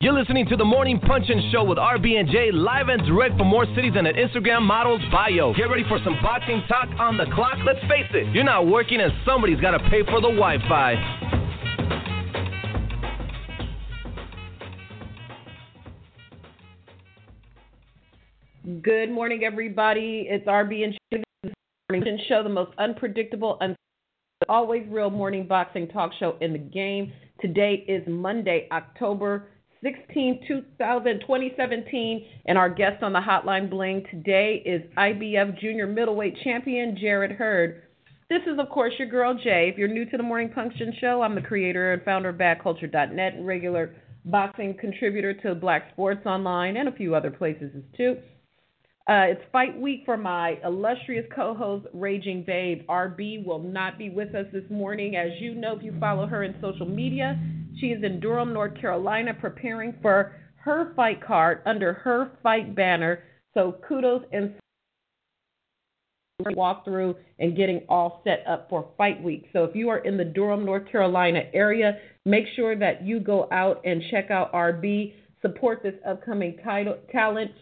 You're listening to the Morning Punch-In Show with RB and Jae live and direct from more cities than an Instagram model's bio. Get ready for some boxing talk on the clock. Let's face it, you're not working and somebody's got to pay for the Wi-Fi. Good morning, everybody. It's RB and J Morning Show, the most unpredictable, un- always real morning boxing talk show in the game. Today is Monday, October 16, 2000, 2017, and our guest on the Hotline Bling today is IBF Junior Middleweight Champion Jarrett Hurd. This is, of course, your girl Jae. If you're new to the Morning Punch-In Show, I'm the creator and founder of BadCulture.net and regular boxing contributor to Black Sports Online and a few other places as too. Uh, it's fight week for my illustrious co-host, Raging Babe. RB will not be with us this morning. As you know, if you follow her in social media, she is in Durham, North Carolina, preparing for her fight card under her fight banner. So kudos and walk through and getting all set up for fight week. So if you are in the Durham, North Carolina area, make sure that you go out and check out RB, support this upcoming title, talent.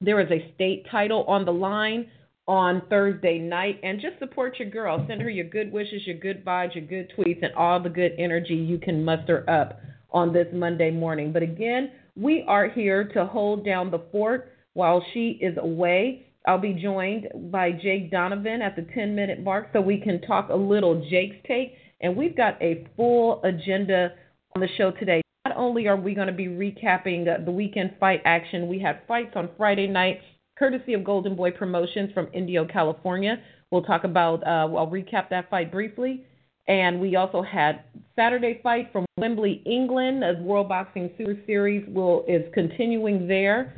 There is a state title on the line on Thursday night and just support your girl. Send her your good wishes, your good vibes, your good tweets, and all the good energy you can muster up on this Monday morning. But again, we are here to hold down the fort while she is away. I'll be joined by Jake Donovan at the 10 minute mark so we can talk a little Jake's take. And we've got a full agenda on the show today. Not only are we going to be recapping the weekend fight action, we had fights on Friday night courtesy of Golden Boy Promotions from Indio, California. We'll talk about, uh, I'll recap that fight briefly. And we also had Saturday fight from Wembley, England. The World Boxing Super Series will is continuing there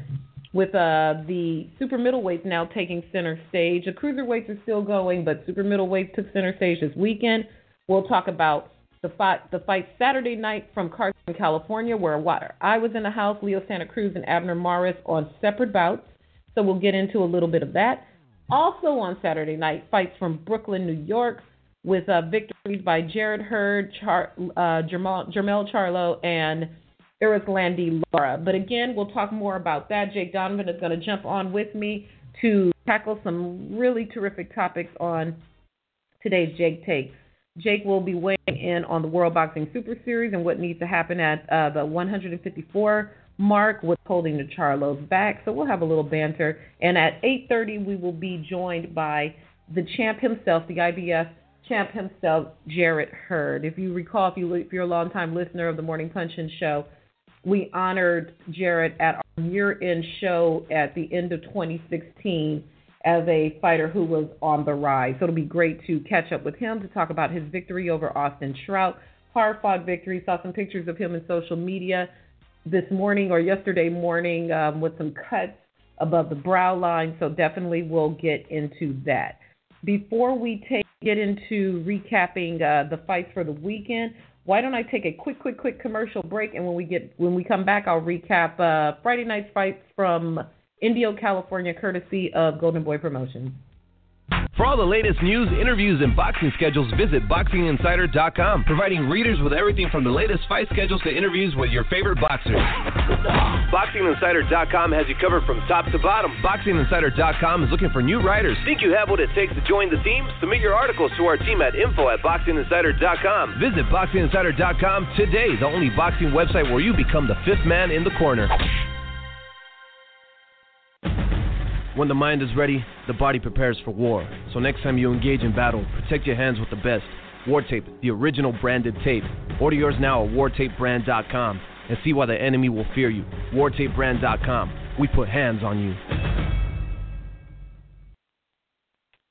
with uh, the super middleweights now taking center stage. The cruiserweights are still going, but super middleweights took center stage this weekend. We'll talk about the fight, the fight Saturday night from Carson, California, where I was in the house, Leo Santa Cruz and Abner Mares on separate bouts. So we'll get into a little bit of that. Also on Saturday night, fights from Brooklyn, New York, with uh, victories by Jarrett Hurd, Char- uh, Jermell, Jermell Charlo, and Erislandy Lara. But again, we'll talk more about that. Jake Donovan is going to jump on with me to tackle some really terrific topics on today's Jake Takes. Jake will be weighing in on the World Boxing Super Series and what needs to happen at uh, the 154 mark was holding the Charlos back. So we'll have a little banter. And at 8:30, we will be joined by the champ himself, the IBF champ himself, Jarrett Hurd. If you recall, if you if you're a longtime listener of the Morning Punch-In Show, we honored Jarrett at our year-end show at the end of 2016 as a fighter who was on the rise. So it'll be great to catch up with him to talk about his victory over Austin Trout. Hard-fought victory. Saw some pictures of him in social media this morning or yesterday morning um, with some cuts above the brow line. So definitely we'll get into that. Before we take get into recapping uh, the fights for the weekend, why don't I take a quick, quick, quick commercial break, and when we get when we come back, I'll recap uh, Friday night's fights from Indio, California, courtesy of Golden Boy Promotions. For all the latest news, interviews, and boxing schedules, visit BoxingInsider.com, providing readers with everything from the latest fight schedules to interviews with your favorite boxers. BoxingInsider.com has you covered from top to bottom. BoxingInsider.com is looking for new writers. Think you have what it takes to join the team? Submit your articles to our team at info at BoxingInsider.com. Visit BoxingInsider.com today, the only boxing website where you become the fifth man in the corner. When the mind is ready, the body prepares for war. So next time you engage in battle, protect your hands with the best. War Tape, the original branded tape. Order yours now at wartapebrand.com and see why the enemy will fear you. Wartapebrand.com. We put hands on you.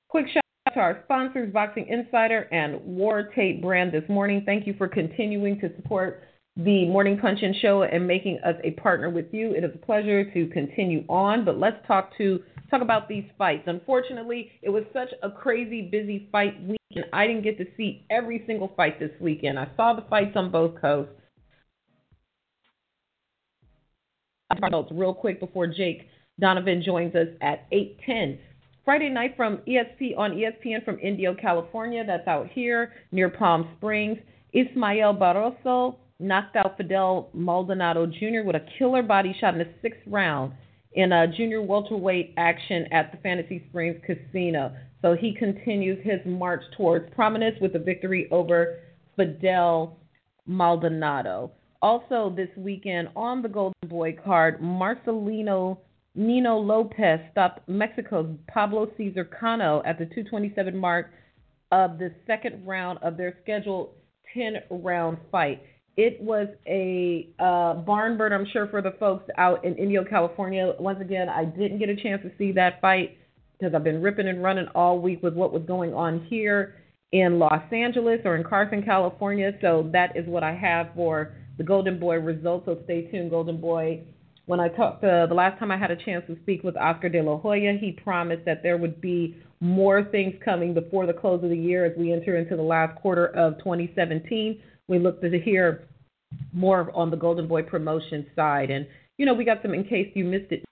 Quick shout out to our sponsors, Boxing Insider and War Tape Brand this morning. Thank you for continuing to support the Morning Punch Punch-In Show and making us a partner with you. It is a pleasure to continue on, but let's talk to talk about these fights. Unfortunately, it was such a crazy, busy fight week, and I didn't get to see every single fight this weekend. I saw the fights on both coasts. Real quick before Jake Donovan joins us at 8:10. Friday night from ESP on ESPN from Indio, California. That's out here near Palm Springs. Ismael Barroso knocked out Fidel Maldonado Jr. with a killer body shot in the sixth round in a junior welterweight action at the Fantasy Springs Casino. So he continues his march towards prominence with a victory over Fidel Maldonado. Also, this weekend on the Golden Boy card, Marcelino Nino Lopez stopped Mexico's Pablo Cesar Cano at the 227 mark of the second round of their scheduled 10 round fight. It was a uh, barn burner, I'm sure, for the folks out in Indio, California. Once again, I didn't get a chance to see that fight because I've been ripping and running all week with what was going on here in Los Angeles or in Carson, California. So that is what I have for the Golden Boy results. So stay tuned, Golden Boy. When I talked uh, the last time I had a chance to speak with Oscar De La Hoya, he promised that there would be more things coming before the close of the year as we enter into the last quarter of 2017. We look to hear more on the Golden Boy promotion side. And, you know, we got some, in case you missed it,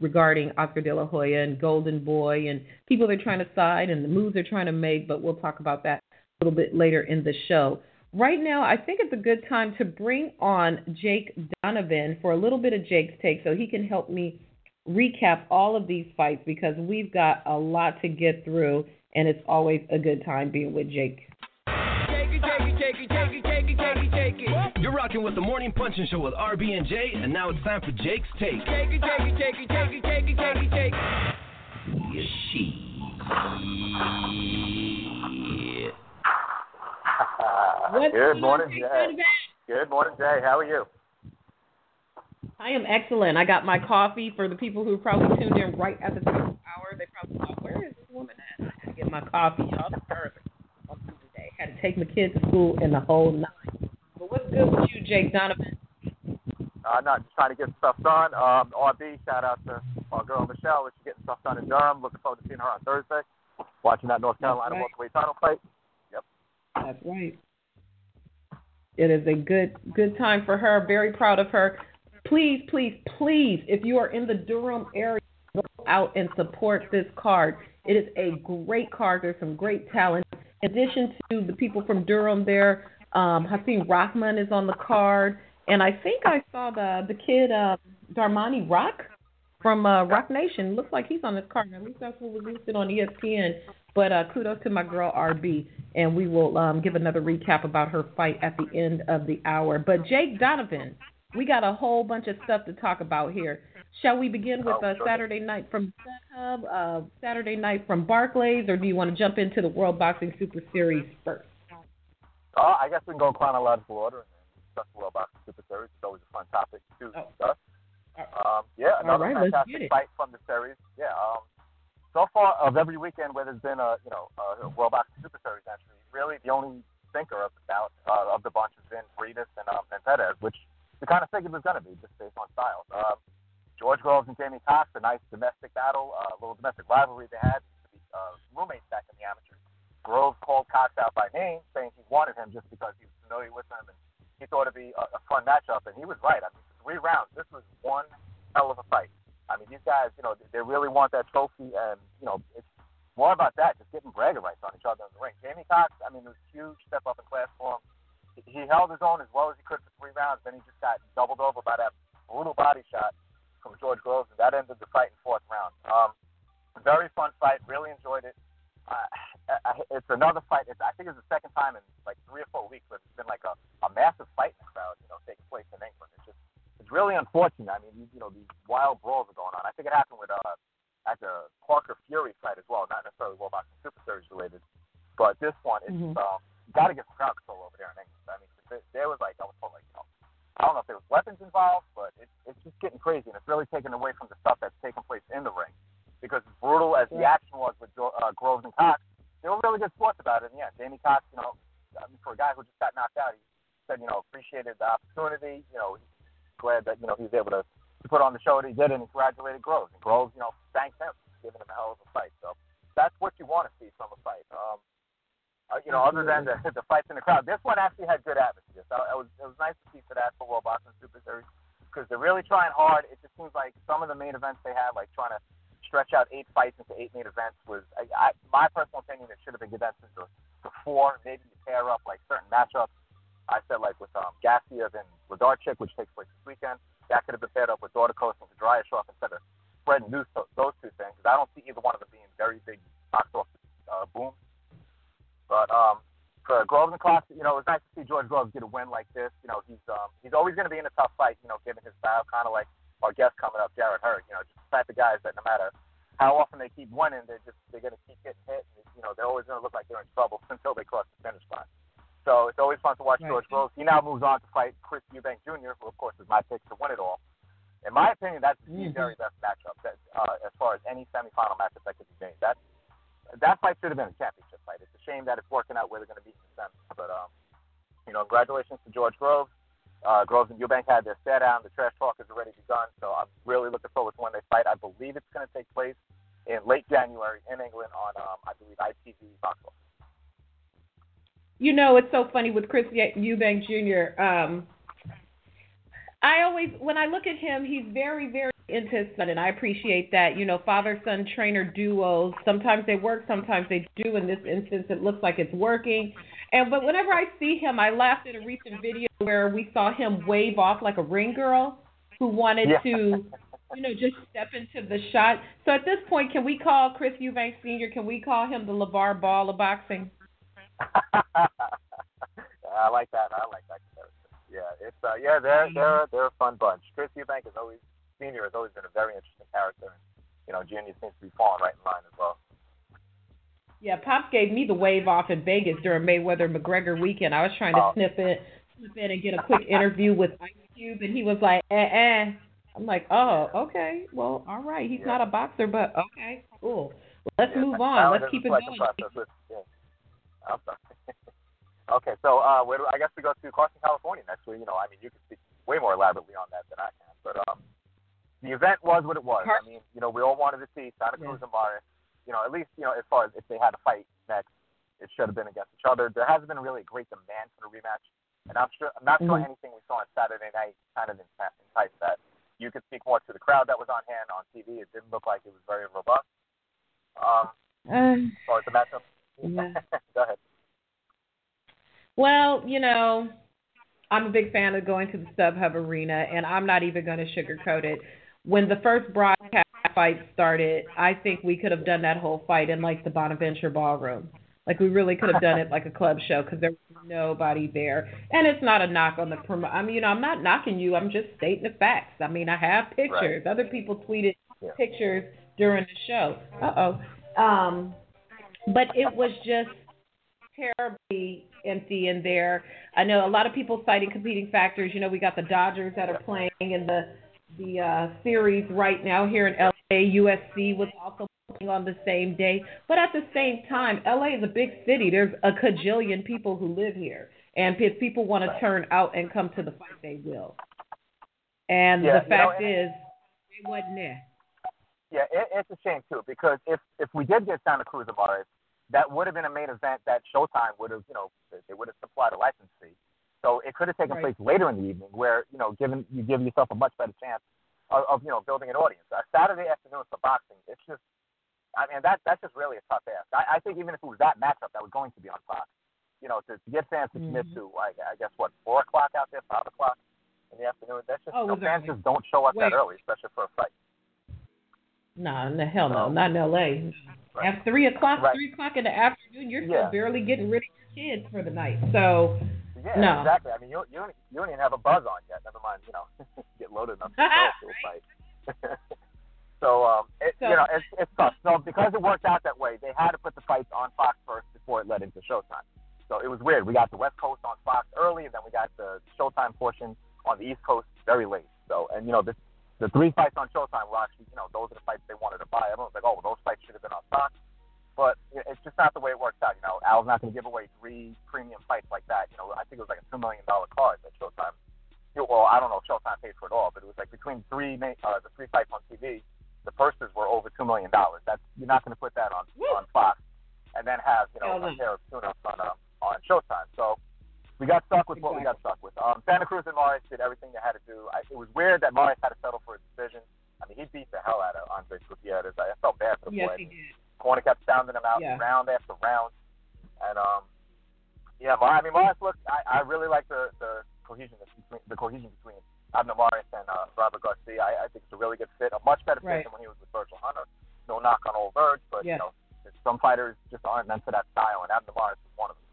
regarding Oscar De La Hoya and Golden Boy and people they're trying to side and the moves they're trying to make, but we'll talk about that a little bit later in the show. Right now, I think it's a good time to bring on Jake Donovan for a little bit of Jake's take so he can help me recap all of these fights because we've got a lot to get through, and it's always a good time being with Jake. You're rocking with the Morning Punch-In Show with RB and Jae, and now it's time for Jake's Take. Yes, she. What's Good morning, Jake Jay. Good morning, Jay. How are you? I am excellent. I got my coffee for the people who probably tuned in right at the top of the hour. They probably thought, where is this woman at? I had to get my coffee, y'all. It's perfect on Tuesday. Had to take my kids to school and the whole nine. But what's good with you, Jake Donovan? Uh, not just trying to get stuff done. Um, RB, shout out to our girl Michelle. She's getting stuff done in Durham. Looking forward to seeing her on Thursday. Watching that North Carolina right. welterweight title fight. Yep. That's right. It is a good good time for her. Very proud of her. Please, please, please, if you are in the Durham area, go out and support this card. It is a great card. There's some great talent. In addition to the people from Durham there, um, Hasim Rahman is on the card, and I think I saw the the kid uh, Darmani Rock from uh, Roc Nation. Looks like he's on this card. At least that's what was listed on ESPN. But uh, kudos to my girl RB, and we will um, give another recap about her fight at the end of the hour. But Jake Donovan, we got a whole bunch of stuff to talk about here. Shall we begin with uh. Saturday night from Hub, uh, Saturday night from Barclays, or do you want to jump into the World Boxing Super Series first? Uh, I guess we can go in chronological order and then discuss the World Boxing Super Series. It's always a fun topic to Oh. discuss. Um, yeah, another right, fantastic fight from the series. Yeah. Um, so far, of every weekend where there's been a you know a World Boxing Super Series entry, really the only thinker of the bout uh, of the bunch has been Briedis and um, and Perez, which we kind of figured was going to be just based on styles. Um, George Groves and Jamie Cox, a nice domestic battle, uh, a little domestic rivalry they had. To be uh, roommates back in the amateurs. Groves called Cox out by name, saying he wanted him just because he was familiar with him and he thought it'd be a, a fun matchup, and he was right. I mean, three rounds. This was one hell of a fight. I mean, these guys, you know, they- really want that trophy, and you know, it's more about that, just getting bragging rights on each other in the ring. Jamie Cox, I mean, it was a huge step up in class for him. He- He held his own as well as he could for three rounds, then he just got doubled over by that brutal body shot from George Groves, and that ended the fight in fourth round. Um, very fun fight. Really enjoyed it. Uh, I, it's another fight. It's, I think it's the second time in like three or four weeks where there's been like a, a massive fight in the crowd, you know, taking place in England. It's just it's really unfortunate. I mean, you, you know, these wild brawls are going on. I think it happened with uh, at the Parker Fury fight as well, not necessarily World Boxing Super Series related, but this one, it's Mhm. um, got to get some crowd control over there in England. I mean, there, there was like I was told like you know. I don't know if there was weapons involved, but it's it's just getting crazy, and it's really taken away from the stuff that's taking place in the ring. Because as brutal as the action was with uh, Groves and Cox, they were really good sports about it. And yeah, Jamie Cox, you know, I mean, for a guy who just got knocked out, he said, you know, appreciated the opportunity. You know, glad that you know he was able to, to put on the show that he did, and he congratulated Groves. And Groves, you know, thanked him for giving him a hell of a fight. So that's what you want to see from a fight. Um, uh, you know, other than the, the fights in the crowd, this one actually had good atmosphere. So it was it was nice to see for that for World Boxing Super Series because they're really trying hard. It just seems like some of the main events they had, like trying to stretch out eight fights into eight main events, was I, I, my personal opinion. It should have been condensed into to four. Maybe you pair up like certain matchups. I said like with um, Gassiev and Wlodarczyk, which takes place this weekend, that could have been paired up with Dorticos and Kudryashov instead of spreading news to those two things. Because I don't see either one of them being very big box office uh, boom. But um, for Groves and Clark, you know, it was nice to see George Groves get a win like this. You know, he's um, he's always going to be in a tough fight. You know, given his style, kind of like our guest coming up, Jarrett Hurd. You know, just the type of guys that no matter how often they keep winning, they're just they're going to keep getting hit. And, you know, they're always going to look like they're in trouble until they cross the finish line. So it's always fun to watch Right. George Groves. He now moves on to fight Chris Eubank Jr., who of course is my pick to win it all. In my opinion, that's the Mhm. very best matchup that, uh, as far as any semifinal matchup that could be made. That that fight should have been a championship fight. It's a shame that it's working out where they're going to be in the semis. But um, you know, congratulations to George Groves. Uh, Groves and Eubank had their set down. The trash talk has already begun. So I'm really looking forward to when they fight. I believe it's going to take place in late January in England on um, I believe ITV Fox. You know, it's so funny with Chris Eubank Jr. Um, I always, when I look at him, he's very, very into his son, and I appreciate that. You know, father-son trainer duos. Sometimes they work, sometimes they do. In this instance, it looks like it's working. And but whenever I see him, I laughed at a recent video where we saw him wave off like a ring girl who wanted Yeah. to, you know, just step into the shot. So at this point, can we call Chris Eubank Sr. Can we call him the LeVar Ball of boxing? I like that. I like that comparison. Yeah, it's uh, yeah, they're they're they're a fun bunch. Chris Eubank has always senior has always been a very interesting character, and you know, junior seems to be falling right in line as well. Yeah, Pops gave me the wave off in Vegas during Mayweather McGregor weekend. I was trying to Oh. snip in, slip in and get a quick interview with Ice Cube, and he was like, "eh, eh." I'm like, "Oh, okay. Well, all right. He's Yeah. not a boxer, but okay, cool. Let's Yeah, move on. Let's keep it selection going." Yeah. I'm sorry. okay, so uh, where do, I guess we go to Carson, California next week. You know, I mean, you can speak way more elaborately on that than I can, but um, the event was what it was. I mean, you know, we all wanted to see Santa Cruz and Mares. You know, at least you know as far as if they had to fight next, it should have been against each other. There hasn't been really a great demand for the rematch, and I'm sure I'm not sure Mhm. anything we saw on Saturday night kind of enticed that. You could speak more to the crowd that was on hand on TV. It didn't look like it was very robust. Um, Um, as far as the matchup. Yeah. Go ahead. Well, you know, I'm a big fan of going to the StubHub Arena, and I'm not even going to sugarcoat it. When the first broadcast fight started, I think we could have done that whole fight in like the Bonaventure Ballroom. Like we really could have done it like a club show because there was nobody there, and it's not a knock on the promo. I mean, you know, I'm not knocking you. I'm just stating the facts. I mean, I have pictures. Other people tweeted Yeah. pictures during the show. Uh oh. Um, but it was just terribly empty in there. I know a lot of people citing competing factors. You know, we got the Dodgers that are playing in the the uh, series right now here in. USC was also on the same day, but at the same time, LA is a big city. There's a cajillion people who live here, and if people want to turn out and come to the fight, they will. And Yeah, the you know, fact is, it wasn't there. Yeah, it, it's a shame too because if if we did get Santa Cruz and Mares, that would have been a main event that Showtime would have, you know, they- they would have supplied a license fee. So it could have taken Right. place later in the evening, where you know, given you give yourself a much better chance of, of you know building an audience. A Saturday afternoon for boxing, it's just, I mean, that that's just really a tough ask. I, I think even if it was that matchup that was going to be on Fox, you know, to, to get fans to commit Mhm. to, I, I guess what four o'clock out there, five o'clock in the afternoon. That's just Oh, you know, was fans just don't show up that early, especially for a fight. No, no, hell no, not in L.A. Right. At three o'clock, Right. three o'clock in the afternoon, you're Yeah. still barely getting rid of your kids for the night. So, Yeah, No. exactly. I mean, you you don't, you don't even have a buzz on yet. Never mind, you know, get loaded enough to go to a fight. so, um, it, So- you know, it's it's tough. So because it worked out that way, they had to put the fights on Fox first before it led into Showtime. So it was weird. We got the West Coast on Fox early, and then we got the Showtime portion on the East Coast very late. So, and you know, this, the three fights on Showtime were actually, you know, those are the fights they wanted to buy. Everyone's like, oh, well, those fights should have been on Fox. But it's just not the way it works out. You know, Al's not going to give away three premium fights like that. You know, I think it was like a two million dollar card that Showtime. Well, I don't know if Showtime paid for it all, but it was like between three uh, the three fights on TV, the purses were over two million dollars. That's you're not going to put that on on Fox, and then have you know a pair of tune-ups on uh, on Showtime. So we got stuck with what we got stuck with. Um, Santa Cruz and Mares did everything they had to do. I, it was weird that Mares had to settle for a decision. I mean, he beat the hell out of Andres Gutierrez. I felt bad for the yes, boy. he did. Corner kept sounding him out Yeah. round after round, and um, Yeah, but I mean, Mares looked. I, I really like the the cohesion between the cohesion between Abner Mares and uh, Robert Garcia. I, I think it's a really good fit. A much better fit Right. than when he was with Virgil Hunter. No knock on old Verge, but Yeah. you know, some fighters just aren't meant for that style, and Abner Mares was one of them.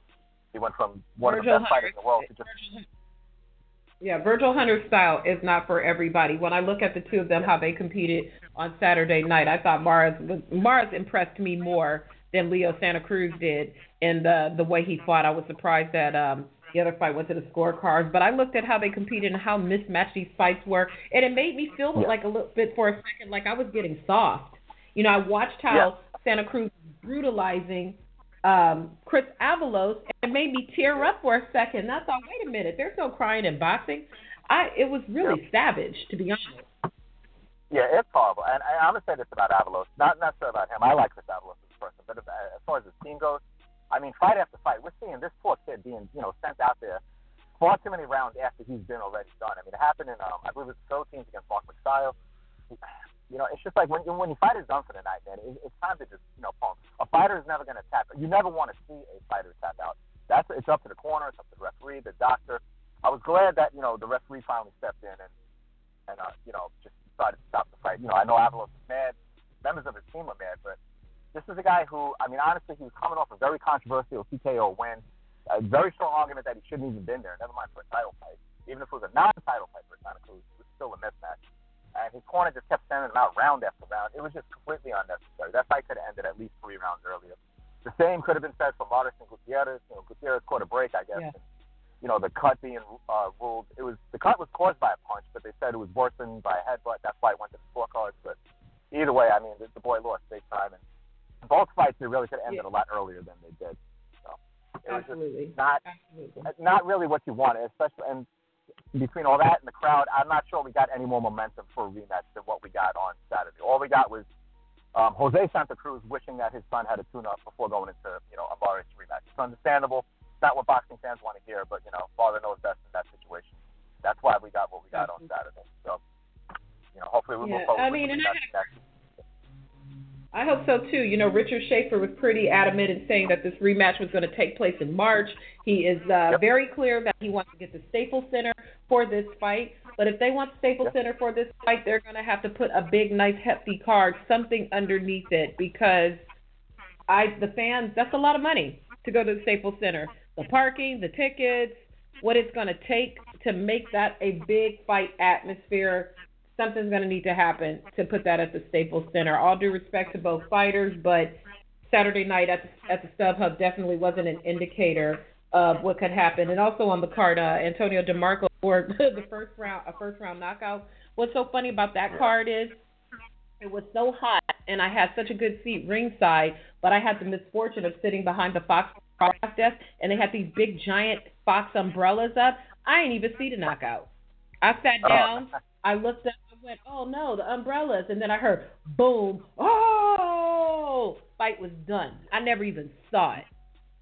He went from one Virgil of the best fighters in the world to just Yeah, Virgil Hunter's style is not for everybody. When I look at the two of them, how they competed on Saturday night, I thought Mares Mares impressed me more than Leo Santa Cruz did in the the way he fought. I was surprised that um the other fight went to the scorecards, but I looked at how they competed and how mismatched these fights were, and it made me feel Yeah. like a little bit for a second like I was getting soft. You know, I watched how Santa Cruz brutalizing um, Chris Avalos and it made me tear up for a second. And I thought, wait a minute, there's no crying in boxing. I it was really savage, to be honest. Yeah, it's horrible. And I, I'm gonna say this about Avalos, not necessarily about him. I like Chris Avalos as a person, but as, as far as his team goes, I mean, fight after fight, we're seeing this poor kid being, you know, sent out there far too many rounds after he's been already done. I mean, it happened in, um, I believe it was the Philippines against Mark Magsayo. You know, it's just like when when your fight is done for the night, man. It, it's time to just, you know, pump. A fighter is never gonna tap. You never want to see a fighter tap out. That's it's up to the corner, it's up to the referee, the doctor. I was glad that you know the referee finally stepped in and and uh, you know just decided to stop the fight. You know, I know Avalos is mad, members of his team are mad, but this is a guy who, I mean, honestly, he was coming off a very controversial TKO win, a very strong argument that he shouldn't even been there. Never mind for a title fight, even if it was a non-title fight for Santa Cruz, it was still a mismatch. And his corner just kept sending him out round after round. It was just completely unnecessary. That fight could have ended at least three rounds earlier. The same could have been said for Martin Gutierrez. You know, Gutierrez caught a break, I guess. Yeah. And, you know, the cut being uh, ruled. It was the cut was caused by a punch, but they said it was worsened by a headbutt. That's why it went to the scorecards. But either way, I mean, the, the boy lost big time, and both fights they really could have ended Yeah. a lot earlier than they did. So it was just Absolutely. not Absolutely. not really what you wanted, especially and between all that and the crowd, I'm not sure we got any more momentum for a rematch than what we got on Saturday. All we got was um, Jose Santa Cruz wishing that his son had a tune-up before going into you know a Mares rematch. It's understandable. It's not what boxing fans want to hear, but you know, father knows best in that situation. That's why we got what we got on Saturday. So you know, hopefully we Yeah, move forward. I with mean, the and I rematch next. I hope so too. You know, Richard Schaefer was pretty adamant in saying that this rematch was going to take place in March. He is uh, Yep. very clear that he wants to get the Staples Center for this fight. But if they want the Staples Yep. Center for this fight, they're going to have to put a big, nice, hefty card, something underneath it, because I, the fans, that's a lot of money to go to the Staples Center. The parking, the tickets, what it's going to take to make that a big fight atmosphere something's going to need to happen to put that at the Staples Center. All due respect to both fighters, but Saturday night at the, at the StubHub definitely wasn't an indicator of what could happen. And also on the card, uh, Antonio DeMarco for the first round, a first round knockout. What's so funny about that card is it was so hot, and I had such a good seat ringside, but I had the misfortune of sitting behind the Fox broadcast desk, and they had these big giant Fox umbrellas up. I didn't even see the knockout. I sat Oh. down. I looked up went, oh no, the umbrellas. And then I heard boom, oh, fight was done. I never even saw it.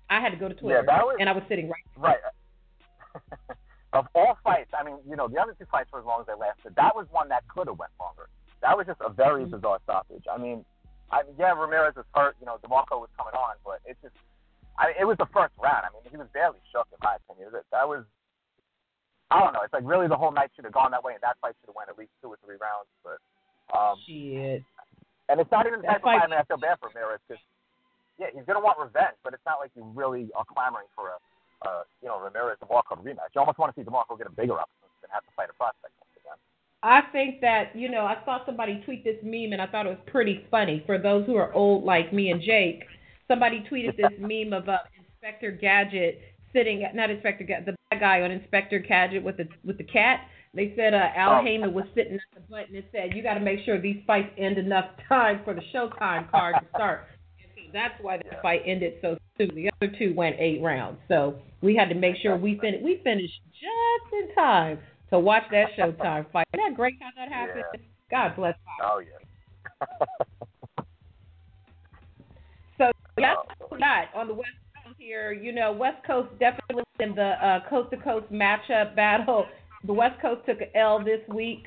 I had to go to Twitter, that was- and I was sitting right. Right. of all fights, I mean, you know, the other two fights were as long as they lasted. That was one that could have went longer. That was just a very Mhm. bizarre stoppage. I mean, I yeah, Ramirez was hurt. You know, DeMarco was coming on, but it just, I mean, it was the first round. I mean, he was barely shook in my opinion. That was, I don't know. It's like really the whole night should have gone that way, and that fight should have went at least two or three rounds. But, um, Shit. and it's not even the That type of fight. I mean, I feel bad for Ramirez because, yeah, he's gonna want revenge, but it's not like you really are clamoring for a, uh, you know, Ramirez DeMarco rematch. You almost want to see DeMarco get a bigger opportunity than have to fight a prospect once again. I think that, you know, I saw somebody tweet this meme and I thought it was pretty funny. For those who are old like me and Jake, somebody tweeted this meme of uh, Inspector Gadget sitting, at not Inspector Gadget, the guy on Inspector Gadget with the with the cat. They said uh, Al Oh. Haymon was sitting at the button and said, "You got to make sure these fights end enough time for the Showtime card to start." So that's why Yeah. fight ended so soon. The other two went eight rounds, so we had to make sure we fin- we finished just in time to watch that Showtime fight. Isn't that great how that happened? Yeah. God bless. Oh yeah. So yes, Oh, not on the West here. You know, West Coast definitely in the uh, coast to coast matchup battle. The West Coast took an L this week.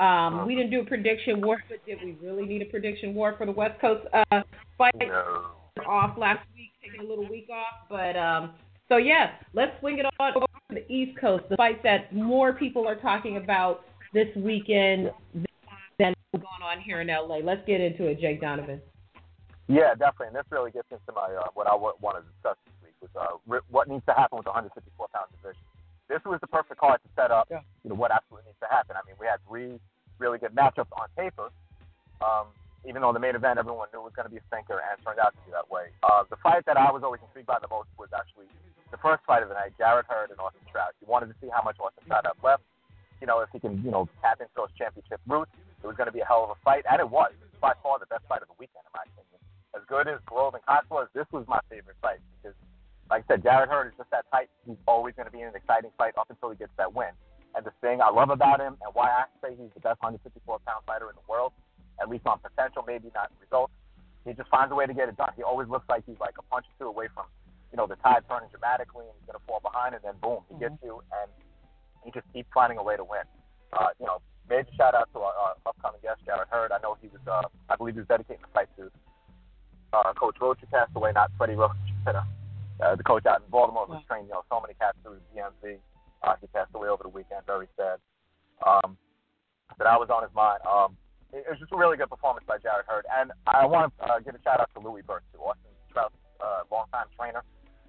Um, we didn't do a prediction war, but did we really need a prediction war for the West Coast uh, fight? no. off last week, taking a little week off, but um, So yeah, let's swing it on over to the East Coast. The fight that more people are talking about this weekend than going on here in LA. Let's get into it, Jake Donovan. Yeah, definitely. And this really gets into my uh, what I want to discuss this week was uh, what needs to happen with the 154 pound division. This was the perfect card to set up. Yeah. You know what absolutely needs to happen. I mean, we had three really good matchups on paper. Um, even though the main event everyone knew was going to be a stinker and turned out to be that way. Uh, the fight that I was always intrigued by the most was actually the first fight of the night, Jarrett Hurd and Austin Trout. You wanted to see how much Austin Trout had left. You know, if he can, you know, tap into those championship roots, it was going to be a hell of a fight, and it was. It was by far the best fight of the weekend, in my opinion. As good as Grove and Cox was, this was my favorite fight because, like I said, Jarrett Hurd is just that type. He's always going to be in an exciting fight up until he gets that win. And the thing I love about him and why I say he's the best 154 pound fighter in the world at least on potential, maybe not results. He just finds a way to get it done. He always looks like he's like a punch or two away from, you know, the tide turning dramatically and he's going to fall behind and then boom, he gets you and he just keeps finding a way to win. Uh, you know, major shout out to our, our upcoming guest, Jarrett Hurd. I know he was, uh, I believe he was dedicating the fight to uh, Coach Roach, who passed away, not Freddie Roach, uh, the coach out in Baltimore who's trained, you know, so many cats through DMV. Uh, he passed away over the weekend, very sad. Um, but I was on his mind. Um, it was just a really good performance by Jarrett Hurd. And I want to uh, give a shout out to Louis Burke, too, Austin Trout's uh, longtime trainer.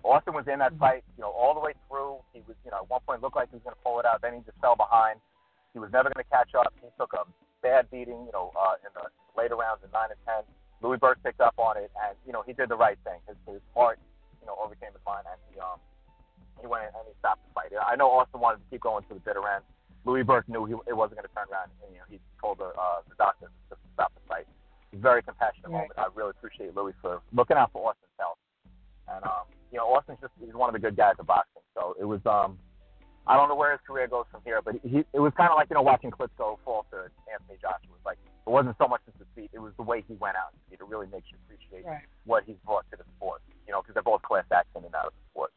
Austin was in that fight, you know, all the way through. He was, you know, at one point looked like he was going to pull it out. Then he just fell behind. He was never going to catch up. He took a bad beating, you know, uh, in the later rounds in nine and ten. Louis Burke picked up on it, and you know, he did the right thing. His, his heart, you know, overcame his mind, and he um, he went in and he stopped the fight. I know Austin wanted to keep going to the bitter end. Louis Burke knew he, it wasn't going to turn around, and you know, he told the uh, the doctor to stop the fight. Very compassionate right. moment. I really appreciate Louis for looking out for Austin's health. And um, you know, Austin's just he's one of the good guys of boxing. So it was um, I don't know where his career goes from here, but he it was kind of like you know watching Klitschko fall to Anthony Joshua. It was like it wasn't so much his defeat; it was the way he went out. It really makes you appreciate right. what he's brought to the sport. You know, because they're both class acts in and out of the sport.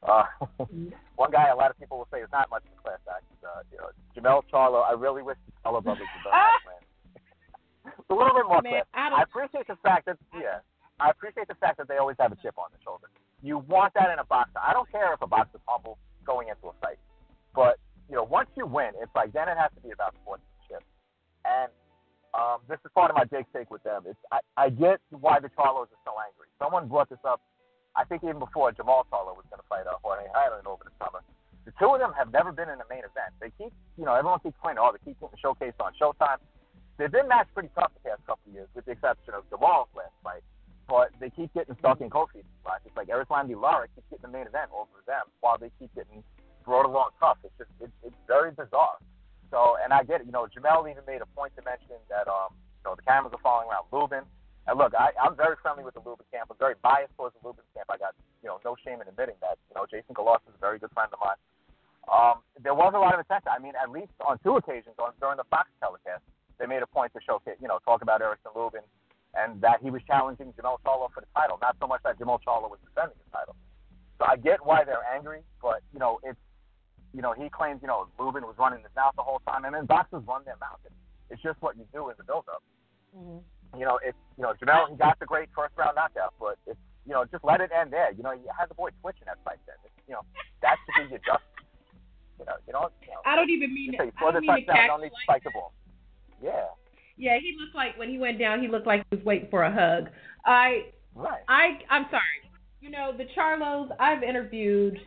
Uh, one guy a lot of people will say is not much of a class act. Uh, you know, Jermell Charlo. I really wish the Charlo brothers would a little bit more Man, class. I I appreciate the fact that yeah, I appreciate the fact that they always have a chip on their shoulder. You want that in a boxer. I don't care if a boxer's humble going into a fight, but you know, once you win, it's like then it has to be about sportsmanship. And um, this is part of my Jake take with them. It's I, I get why the Charlos are so angry. Someone brought this up I think even before Jamal Charlo was going to fight uh, Jorge Heiland over the summer. The two of them have never been in a main event. They keep, you know, everyone keeps playing, oh, they keep getting showcased on Showtime. They've been matched pretty tough the past couple of years, with the exception of Jamal's last fight. But they keep getting stuck in Kofi's spots. It's like Erislandy Lara keeps getting the main event over them while they keep getting brought along tough. It's just, it's, it's very bizarre. So, and I get it. You know, Jamel even made a point to mention that, um, you know, the cameras are following around Lubin. And look, I, I'm very friendly with the Lubin camp. I'm very biased towards the Lubin camp. I got, you know, no shame in admitting that. You know, Jason Galos is a very good friend of mine. Um, there was a lot of attention. I mean, at least on two occasions on during the Fox telecast, they made a point to showcase, you know, talk about Erickson Lubin and that he was challenging Jamal Charlo for the title. Not so much that Jamal Charlo was defending the title. So I get why they're angry, but you know, it's you know, he claims, you know, Lubin was running his mouth the whole time, and then boxers run their mouth. It's, just what you do in the build-up. Mm-hmm. You know, it's you know, Jamel he got the great first round knockout, but it's you know, just let it end there. You know, you had the boy twitching that fight then. It's, you know, that should be your justice. You know, you know, you know I don't even mean. say, I don't mean to catch don't need to like spike the ball. Yeah, Yeah, he looked like when he went down, he looked like he was waiting for a hug. I, right. I, I'm sorry. You know, the Charlos. I've interviewed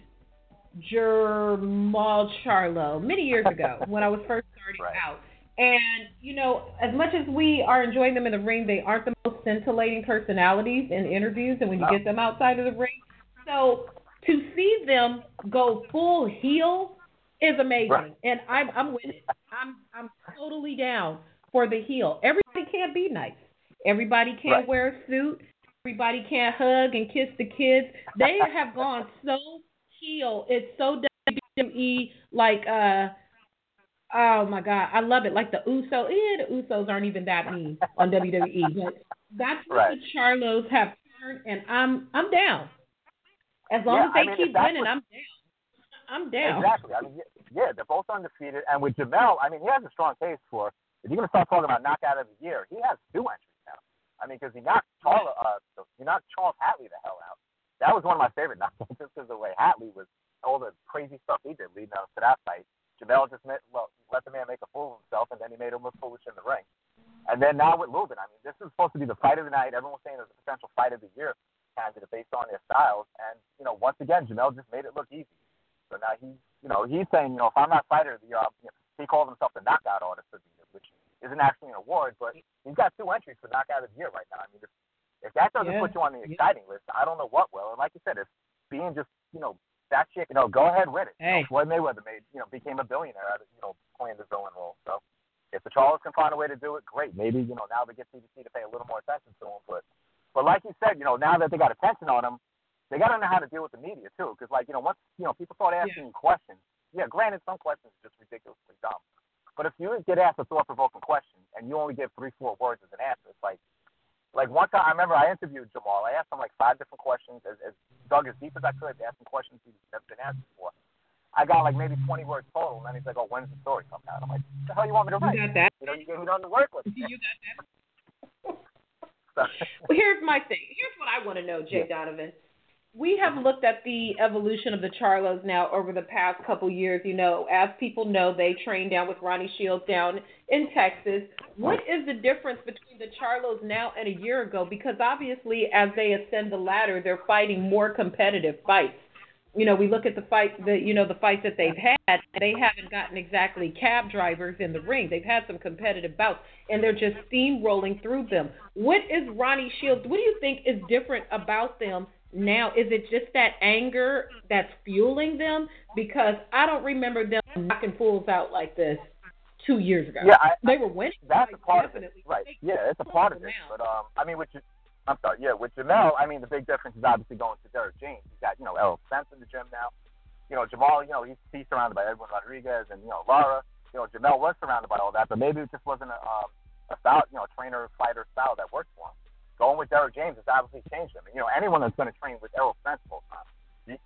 Jermal Charlo many years ago when I was first starting Right. out. And you know, as much as we are enjoying them in the ring, they aren't the most scintillating personalities in interviews, and when you No. get them outside of the ring, so to see them go full heel is amazing, Right. and I'm I'm with it. I'm I'm totally down for the heel. Everybody can't be nice. Everybody can't Right. wear a suit. Everybody can't hug and kiss the kids. They have gone so heel. It's so WWE like uh oh my god, I love it. Like the Uso, yeah, the Usos aren't even that mean on WWE, but that's what Right. the Charlos have turned, and I'm I'm down. As long Yeah, as they I mean, keep winning, what- I'm down. I'm down. Exactly. I mean, yeah, they're both undefeated, and with Jamel, I mean, he has a strong case for. If you're going to start talking about knockout of the year, he has two entries now. I mean, because he knocked Charles, uh, he knocked Charles Hatley the hell out. That was one of my favorite knockouts just because the way Hatley was all the crazy stuff he did leading up to that fight. Jamel just met, well, let the man make a fool of himself, and then he made him look foolish in the ring. And then now with Lubin, I mean, this is supposed to be the fight of the night. Everyone was saying it's a potential fight of the year candidate based on their styles. And, you know, once again, Jamel just made it look easy. So now he's, you know, he's saying, you know, if I'm not fighter of the year, you know, he calls himself the knockout artist of the year, which isn't actually an award, but he's got two entries for knockout of the year right now. I mean, if that doesn't Yeah. put you on the exciting list, I don't know what will. And like you said, if being just, you know, that shit, you know, go ahead with it. You know, Floyd Mayweather made, you know, became a billionaire out of, you know, playing the villain role. So if the Charles can find a way to do it, great. Maybe, you know, now they get CBS to pay a little more attention to him. But, but like you said, you know, now that they got attention on him, they got to know how to deal with the media too. Because, like, you know, once, you know, people start asking you questions, yeah, granted, some questions are just ridiculously dumb. But if you get asked a thought-provoking question and you only give three, four words as an answer, it's like, like one time, I remember I interviewed Jamal. I asked him like five different questions, as, as dug as deep as I could, asked him questions he's never been asked before. I got like maybe 20 words total, and then he's like, "Oh, when's the story coming out?" I'm like, "What the hell you want me to write?" You got that. You know, you gave me nothing to work with. You got that. So, Well, here's my thing. Here's what I want to know, Jay Donovan. We have looked at the evolution of the Charlos now over the past couple years. You know, as people know, they trained down with Ronnie Shields down in Texas. What is the difference between the Charlos now and a year ago? Because obviously, as they ascend the ladder, they're fighting more competitive fights. You know, we look at the fight, the you know the fights that they've had. They haven't gotten exactly cab drivers in the ring. They've had some competitive bouts, and they're just steamrolling through them. What is Ronnie Shields? What do you think is different about them now? Is it just that anger that's fueling them? Because I don't remember them knocking fools out like this two years ago. yeah, I, they were winning. that's a like, part of it, right? Yeah, it's a part of it. But um, I mean, with i'm sorry, yeah, with Jamel, I mean, the big difference is obviously going to Derek James. He's got you know Errol Spence in the gym now. You know, Jamal, you know, he's, he's surrounded by Edwin Rodriguez and you know Lara. You know, Jamel was surrounded by all that, but maybe it just wasn't a um, a style, you know, trainer fighter style that worked for him. Going with Derek James has obviously changed him. And, you know, anyone that's going to train with Errol Spence full time,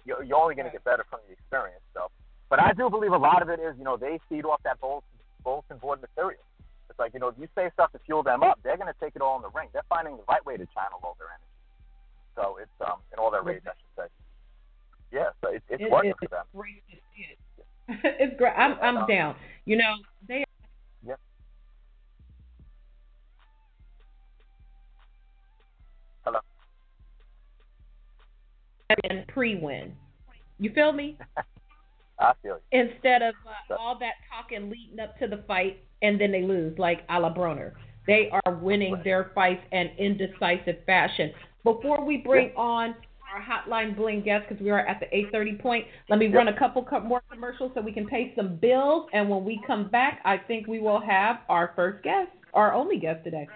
you, you're only going to get better from the experience. So, but I do believe a lot of it is, you know, they feed off that bulletin, bulletin board material. It's like, you know, if you say stuff to fuel them up, they're going to take it all in the ring. They're finding the right way to channel all their energy. So it's um in all their rage, I should say. Yeah, so it, it's It- working it- for them. It's great to see it. it's great. I'm I'm down. You know, they and pre-win. You feel me? I feel you. Instead of uh, all that talking leading up to the fight and then they lose, like a la Broner. They are winning Right. their fights in indecisive fashion. Before we bring on our hotline bling guest, because we are at the 8:30 point, let me Yep. run a couple co- more commercials so we can pay some bills. And when we come back, I think we will have our first guest, our only guest today.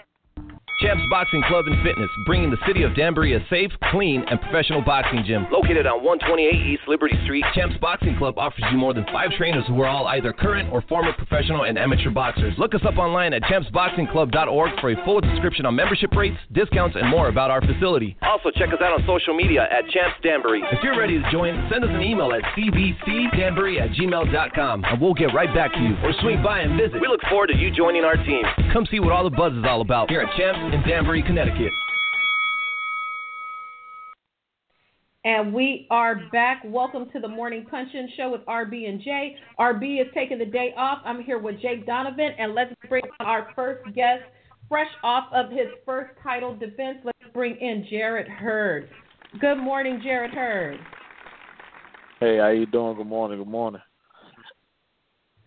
Champs Boxing Club and Fitness, bringing the city of Danbury a safe, clean, and professional boxing gym. Located on 128 East Liberty Street, Champs Boxing Club offers you more than five trainers who are all either current or former professional and amateur boxers. Look us up online at champsboxingclub.org for a full description on membership rates, discounts, and more about our facility. Also, check us out on social media at Champs Danbury. If you're ready to join, send us an email at cbcdanbury at gmail.com, and we'll get right back to you. Or swing by and visit. We look forward to you joining our team. Come see what all the buzz is all about here at Champs in Danbury, Connecticut. And we are back. Welcome to the Morning Punch-In Show with RB and Jae. RB is taking the day off. I'm here with Jake Donovan, and let's bring on our first guest, fresh off of his first title defense. Let's bring in Jarrett Hurd. Good morning, Jarrett Hurd. Hey, how you doing? Good morning. Good morning.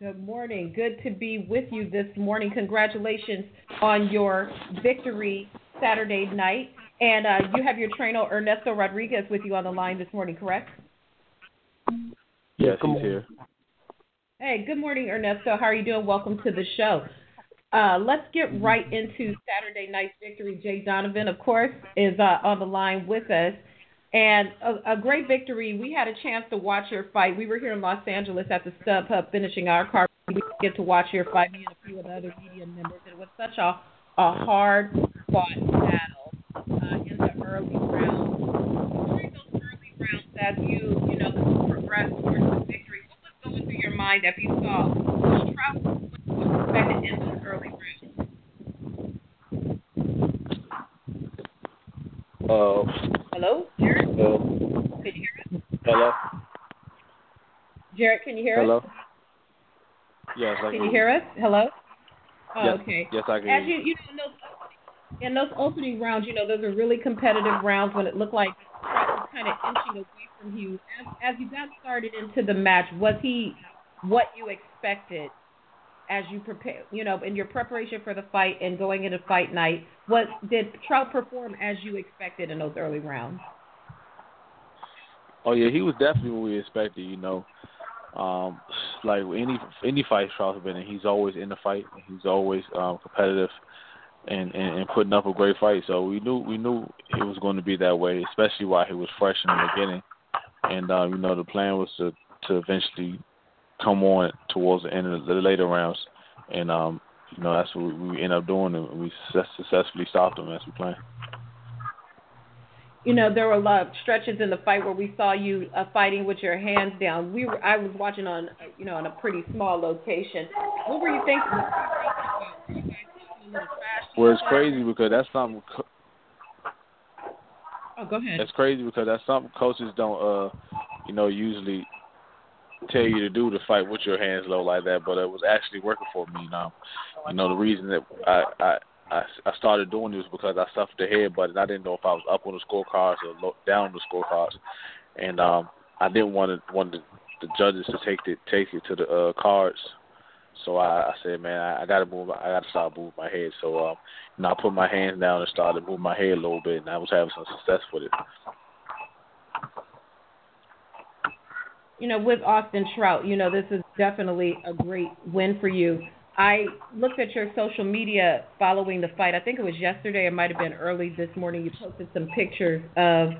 Good morning. Good to be with you this morning. Congratulations on your victory Saturday night. And uh, you have your trainer Ernesto Rodriguez with you on the line this morning, correct? Yes, he's here. Hey, good morning, Ernesto. How are you doing? Welcome to the show. Uh, let's get right into Saturday night's victory. Jay Donovan, of course, is uh, on the line with us. And a, a great victory. We had a chance to watch your fight. We were here in Los Angeles at the StubHub finishing our card. We get to watch your fight, me and a few of the other media members. It was such a, a hard fought battle uh, in the early rounds. During those early rounds, as you, you know, progressed towards the victory, what was going through your mind as you saw Will Trout was expected in those early rounds? Uh, Hello? Jarrett? Hello. Can you hear us? Hello. Jarrett, can you hear Hello? us? Hello. Yes, I can. Can you hear us? Hello? Oh, yes. okay. Yes, I can. As you, you know, in those, opening rounds, you know, those are really competitive rounds when it looked like was kind of inching away from you. As, as you got started into the match, was he what you expected? As you prepare, you know, in your preparation for the fight and going into fight night? What did Trout perform as you expected in those early rounds? Oh yeah, he was definitely what we expected. You know, um, like any any fight Trout's been in, he's always in the fight. He's always um, competitive and, and and putting up a great fight. So we knew we knew it was going to be that way, especially while he was fresh in the beginning. And um, you know, the plan was to to eventually come on towards the end of the later rounds, and um, you know that's what we end up doing, and we successfully stopped them as we planned. you know, there were a lot of stretches in the fight where we saw you uh, fighting with your hands down. We were, I was watching on, you know, on a pretty small location. What were you thinking? Well, it's crazy because that's something. co- Oh, go ahead. That's crazy because that's something coaches don't, uh, you know, usually tell you to do to fight with your hands low like that. But it was actually working for me. Now, you know, the reason that I I I, started doing this because I suffered the headbutt and I didn't know if I was up on the scorecards or low, down on the scorecards, and um, I didn't want to want the, the judges to take it take it to the uh, cards. So I, I said, man, I, I gotta move. I gotta start moving my head. So um, know, I put my hands down and started moving my head a little bit, and I was having some success with it. You know, with Austin Trout, you know, this is definitely a great win for you. I looked at your social media following the fight. I think it was yesterday. It might have been early this morning. You posted some pictures of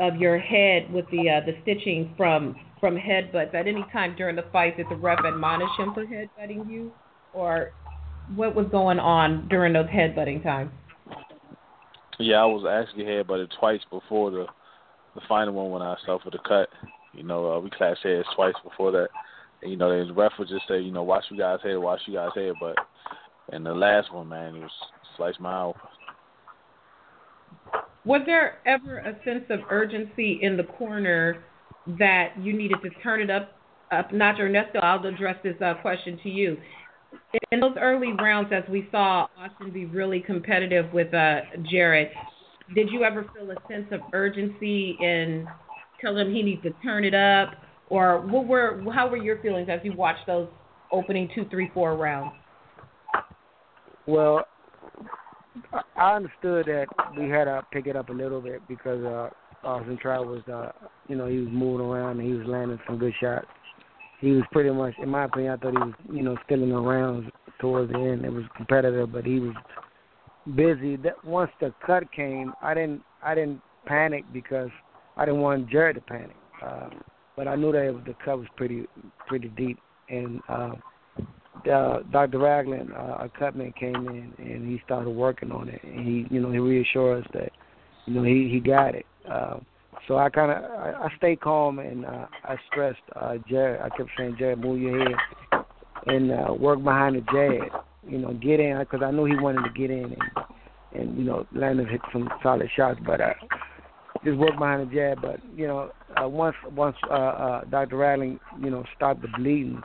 of your head with the uh, the stitching from from headbutts. At any time during the fight, did the ref admonish him for headbutting you, or what was going on during those headbutting times? Yeah, I was actually headbutted twice before the the final one when I suffered a cut. You know, uh, we clashed heads twice before that. And, you know, the ref would just say, you know, watch you guys head, watch you guys head. But and the last one, man, it was sliced my open. Was there ever a sense of urgency in the corner that you needed to turn it up, notch? Ernesto, I'll address this uh, question to you. In those early rounds, as we saw Austin be really competitive with uh, Jarrett, did you ever feel a sense of urgency in telling him he needs to turn it up, or what were how were your feelings as you watched those opening two, three, four rounds? Well, I- I understood that we had to pick it up a little bit because uh, Austin Trout was, uh, you know, he was moving around and he was landing some good shots. He was pretty much, in my opinion, I thought he was, you know, stealing the rounds towards the end. It was competitive, but he was busy. That once the cut came, I didn't, I didn't panic because I didn't want Jarrett to panic. Uh, but I knew that the cut was pretty, pretty deep, and. Uh, uh, Dr. Ragland, uh, a cutman came in and he started working on it, and he, you know, he reassured us that, you know, he he got it. Uh, so I kind of I, I stayed calm and uh, I stressed uh, Jarrett. I kept saying, Jarrett, move your head and uh, work behind the jab. You know, get in because I knew he wanted to get in and and you know hit some solid shots, but uh, just work behind the jab. But you know, uh, once once uh, uh, Dr. Ragland, you know, stopped the bleeding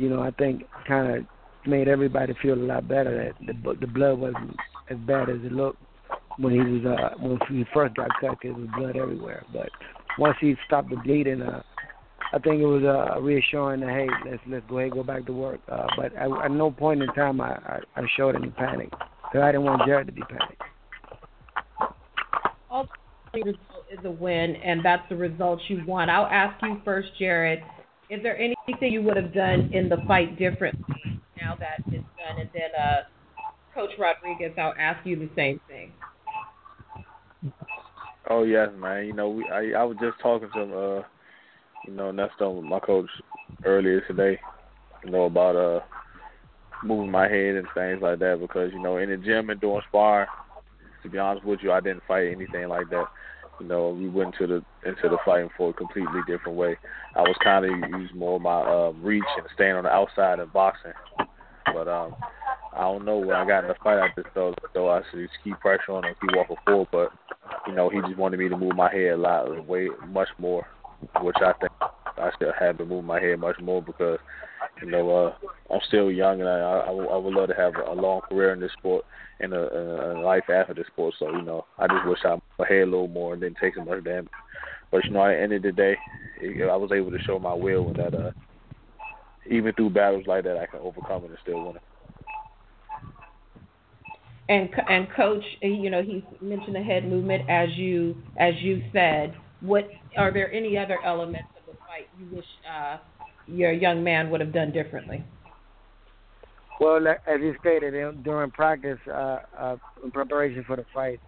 you know, I think kind of made everybody feel a lot better that the the blood wasn't as bad as it looked when he was uh when he first got cut. There was blood everywhere, but once he stopped the bleeding, uh, I think it was uh, reassuring that hey, let's let's go ahead go back to work. Uh, but I, at no point in time I I, I showed any panic because I didn't want Jarrett to be panicked. ultimately the result is a win, and that's the result you want. I'll ask you first, Jarrett. Is there anything you would have done in the fight differently now that it's done? And then, uh, Coach Rodriguez, I'll ask you the same thing. Oh yes, man. You know, we I I was just talking to uh, you know, Nesto, my coach, earlier today. You know about uh moving my head and things like that because you know in the gym and doing sparring. To be honest with you, I didn't fight anything like that. You know, we went to the into the fighting for a completely different way. I was kind of using more of my uh, reach and staying on the outside and boxing. But um, I don't know when I got in the fight, I just felt though I should just keep pressure on him, keep walking forward. But you know, he just wanted me to move my head a lot, way much more, which I think I still haven't moved my head much more because you know uh, I'm still young and I I, I would love to have a long career in this sport and a, a life after this sport. So you know I just wish I my a little more and didn't take so much damage. But you know at the end of the day, I was able to show my will and that uh, even through battles like that I can overcome it and still win it. And and coach, you know, he mentioned the head movement as you as you said. What are there any other elements of the fight you wish uh, your young man would have done differently? Well, as you stated during practice, uh, uh, in preparation for the fight,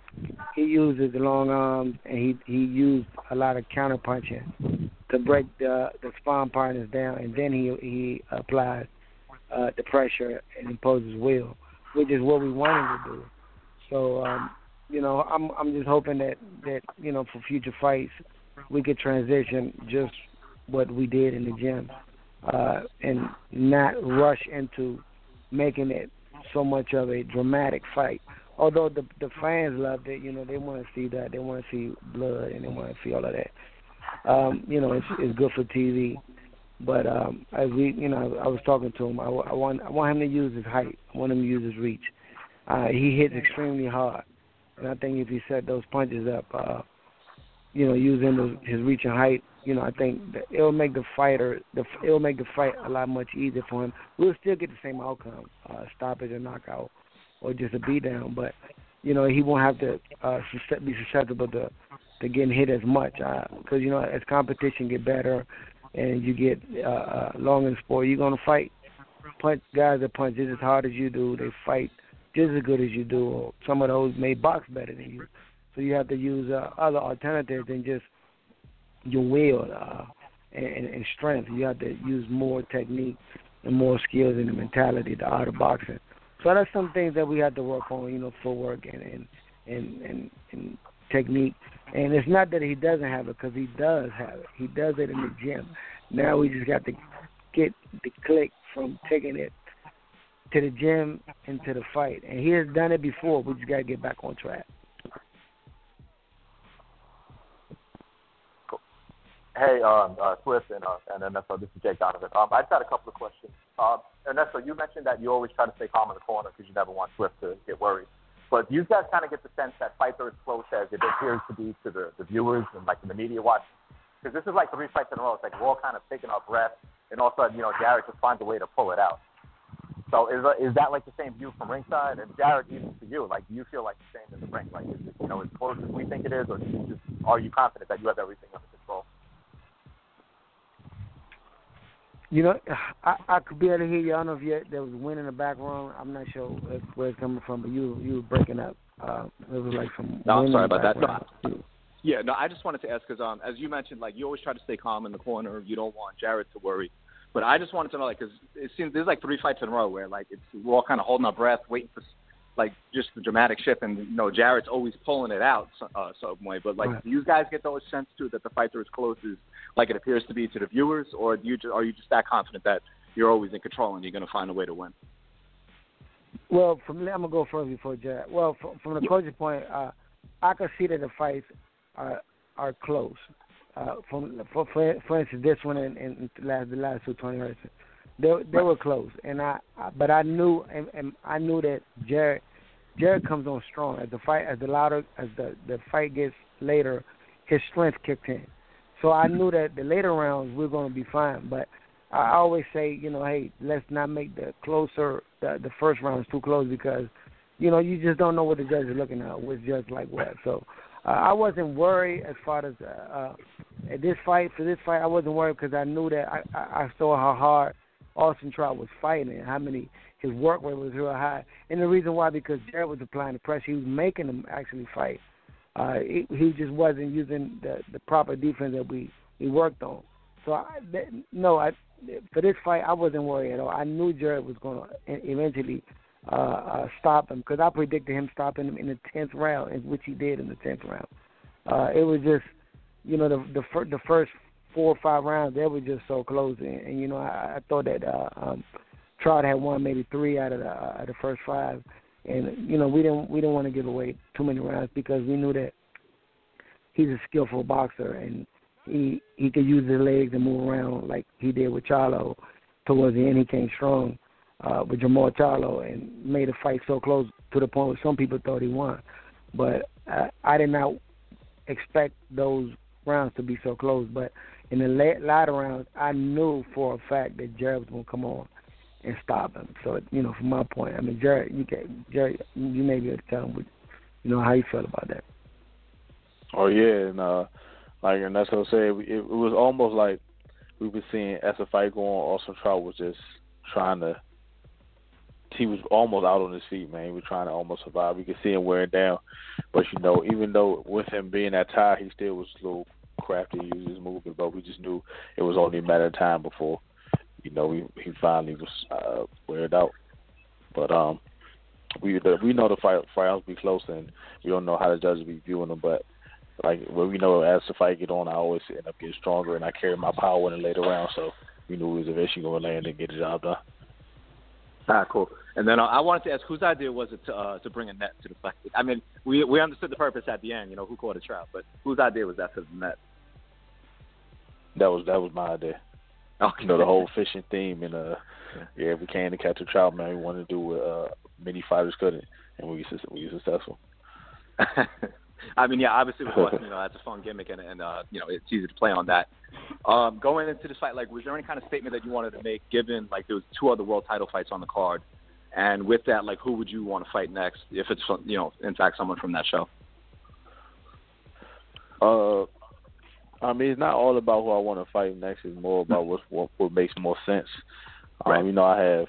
he used his long arms and he he used a lot of counter punching to break the the sparring partners down, and then he he applied uh, the pressure and imposed his will which is what we wanted to do. So, um, you know, I'm I'm just hoping that that you know for future fights we could transition just what we did in the gym, uh, and not rush into making it so much of a dramatic fight. Although the the fans loved it, you know, they want to see that, they want to see blood, and they want to see all of that. Um, you know, it's it's good for TV. But um, as we, you know, I was talking to him. I, I want I want him to use his height. I want him to use his reach. Uh, he hits extremely hard, and I think if he set those punches up, uh, you know, using the, his reach and height, you know, I think it'll make the fighter, the it'll make the fight a lot much easier for him. We'll still get the same outcome, uh, stoppage or knockout, or just a beatdown, but you know, he won't have to uh, be susceptible to to getting hit as much because uh, you know as competition get better and you get uh, uh, long in sport, you're gonna fight punch guys that punch just as hard as you do. They fight just as good as you do. Or some of those may box better than you. So you have to use uh, other alternatives than just your will uh, and, and strength. You have to use more technique and more skills in the mentality, the art of boxing. So that's some things that we have to work on, you know, footwork and and and, and, and technique and it's not that he doesn't have it because he does have it. He does it in the gym. Now we just got to get the click from taking it to the gym and to the fight. And he has done it before. We just got to get back on track. Cool. Hey, um, uh, Swift and, uh, and Ernesto, this is Jake Donovan. Um, I just had a couple of questions. Um, Ernesto, you mentioned that you always try to stay calm in the corner because you never want Swift to get worried. But you guys kind of get the sense that fights are as close as it appears to be to the, the viewers and like the media watch. Because this is like three fights in a row. It's like we're all kind of taking our breath, and all of a sudden, you know, Jarrett just finds a way to pull it out. So is is that like the same view from ringside? And Jarrett, even for you, like, do you feel like the same in the ring? Like, is it you know as close as we think it is, or just are you confident that you have everything under control? You know, I I could be able to hear you. I don't know if you, there was wind in the background. I'm not sure where it's coming from, but you you were breaking up. Uh, it was like some. No, I'm sorry about that. No, yeah, no, I just wanted to ask because um, as you mentioned, like you always try to stay calm in the corner. You don't want Jarrett to worry. But I just wanted to know, like, because it seems there's like three fights in a row where like it's we're all kind of holding our breath, waiting for like just the dramatic shift, and you know Jarrett's always pulling it out uh, some way. But like, Right. do you guys get those sense too that the fights are as close as like it appears to be to the viewers, or do you just, are you just that confident that you're always in control and you're going to find a way to win? Well, from I'm gonna go first before Jarrett. Well, from, from the coach's point, uh, I can see that the fights are are close. Uh, from for, for for instance, this one and, and the last the last two twenty hertz, they they were close, and I, I but I knew and, and I knew that Jarrett Jarrett comes on strong as the fight as the louder as the the fight gets later, his strength kicked in. So I knew that the later rounds we're going to be fine, but I always say, you know, hey, let's not make the closer the the first rounds too close because, you know, you just don't know what the judge is looking at, which judge like what. So uh, I wasn't worried as far as uh, uh, this fight for this fight. I wasn't worried because I knew that I, I I saw how hard Austin Trout was fighting and how many his work rate was real high. And the reason why because Jarrett was applying the pressure, he was making him actually fight. Uh, he, he just wasn't using the the proper defense that we we worked on. So I, that, no, I for this fight I wasn't worried at all. I knew Jarrett was going to eventually uh, uh, stop him because I predicted him stopping him in the tenth round, which he did in the tenth round. Uh, it was just, you know, the the, fir- the first four or five rounds they were just so close, and, and you know I, I thought that uh, um, Trout had won maybe three out of the uh, the first five, and you know we didn't we didn't want to give away too many rounds because we knew that he's a skillful boxer and he he could use his legs and move around like he did with Charlo. Towards the end, he came strong uh, with Jermall Charlo and made a fight so close to the point where some people thought he won. But I, I did not expect those rounds to be so close. But in the late, rounds, I knew for a fact that Jarrett was going to come on and stop him. So you know, from my point, I mean, Jarrett, you can Jarrett, you may be able to tell him, what, you know, how you feel about that. Oh yeah, and uh, like and that's what I say. It, it was almost like we were seeing as the fight going. Austin Trout was just trying to. He was almost out on his feet, man. He was trying to almost survive. You could see him wearing down, but you know, even though with him being that tired, he still was a little crafty. He was just moving, but we just knew it was only a matter of time before, you know, he he finally was uh, weared out. But um, we the, we know the fight fights be close, and we don't know how the judges be viewing them, but like well, we know as the fight get on, I always end up getting stronger, and I carry my power in the later round. So we knew we was eventually going to land and get the job done. Ah, cool. And then uh, I wanted to ask, whose idea was it to uh, to bring a net to the fight? I mean, we we understood the purpose at the end, you know, who caught a trout, but whose idea was that for the net? That was that was my idea. Okay. You know the whole fishing theme, and uh, yeah, if we can to catch a trout, man, we wanted to do what uh, many fighters couldn't, and we we were successful. I mean, yeah, obviously with you know, that's a fun gimmick, and and uh, you know, it's easy to play on that. Um, going into this fight, like, was there any kind of statement that you wanted to make, given like there was two other world title fights on the card, and with that, like, who would you want to fight next if it's you know, in fact, someone from that show? Uh, I mean, it's not all about who I want to fight next. It's more about what what, what makes more sense. Right. Um, you know, I have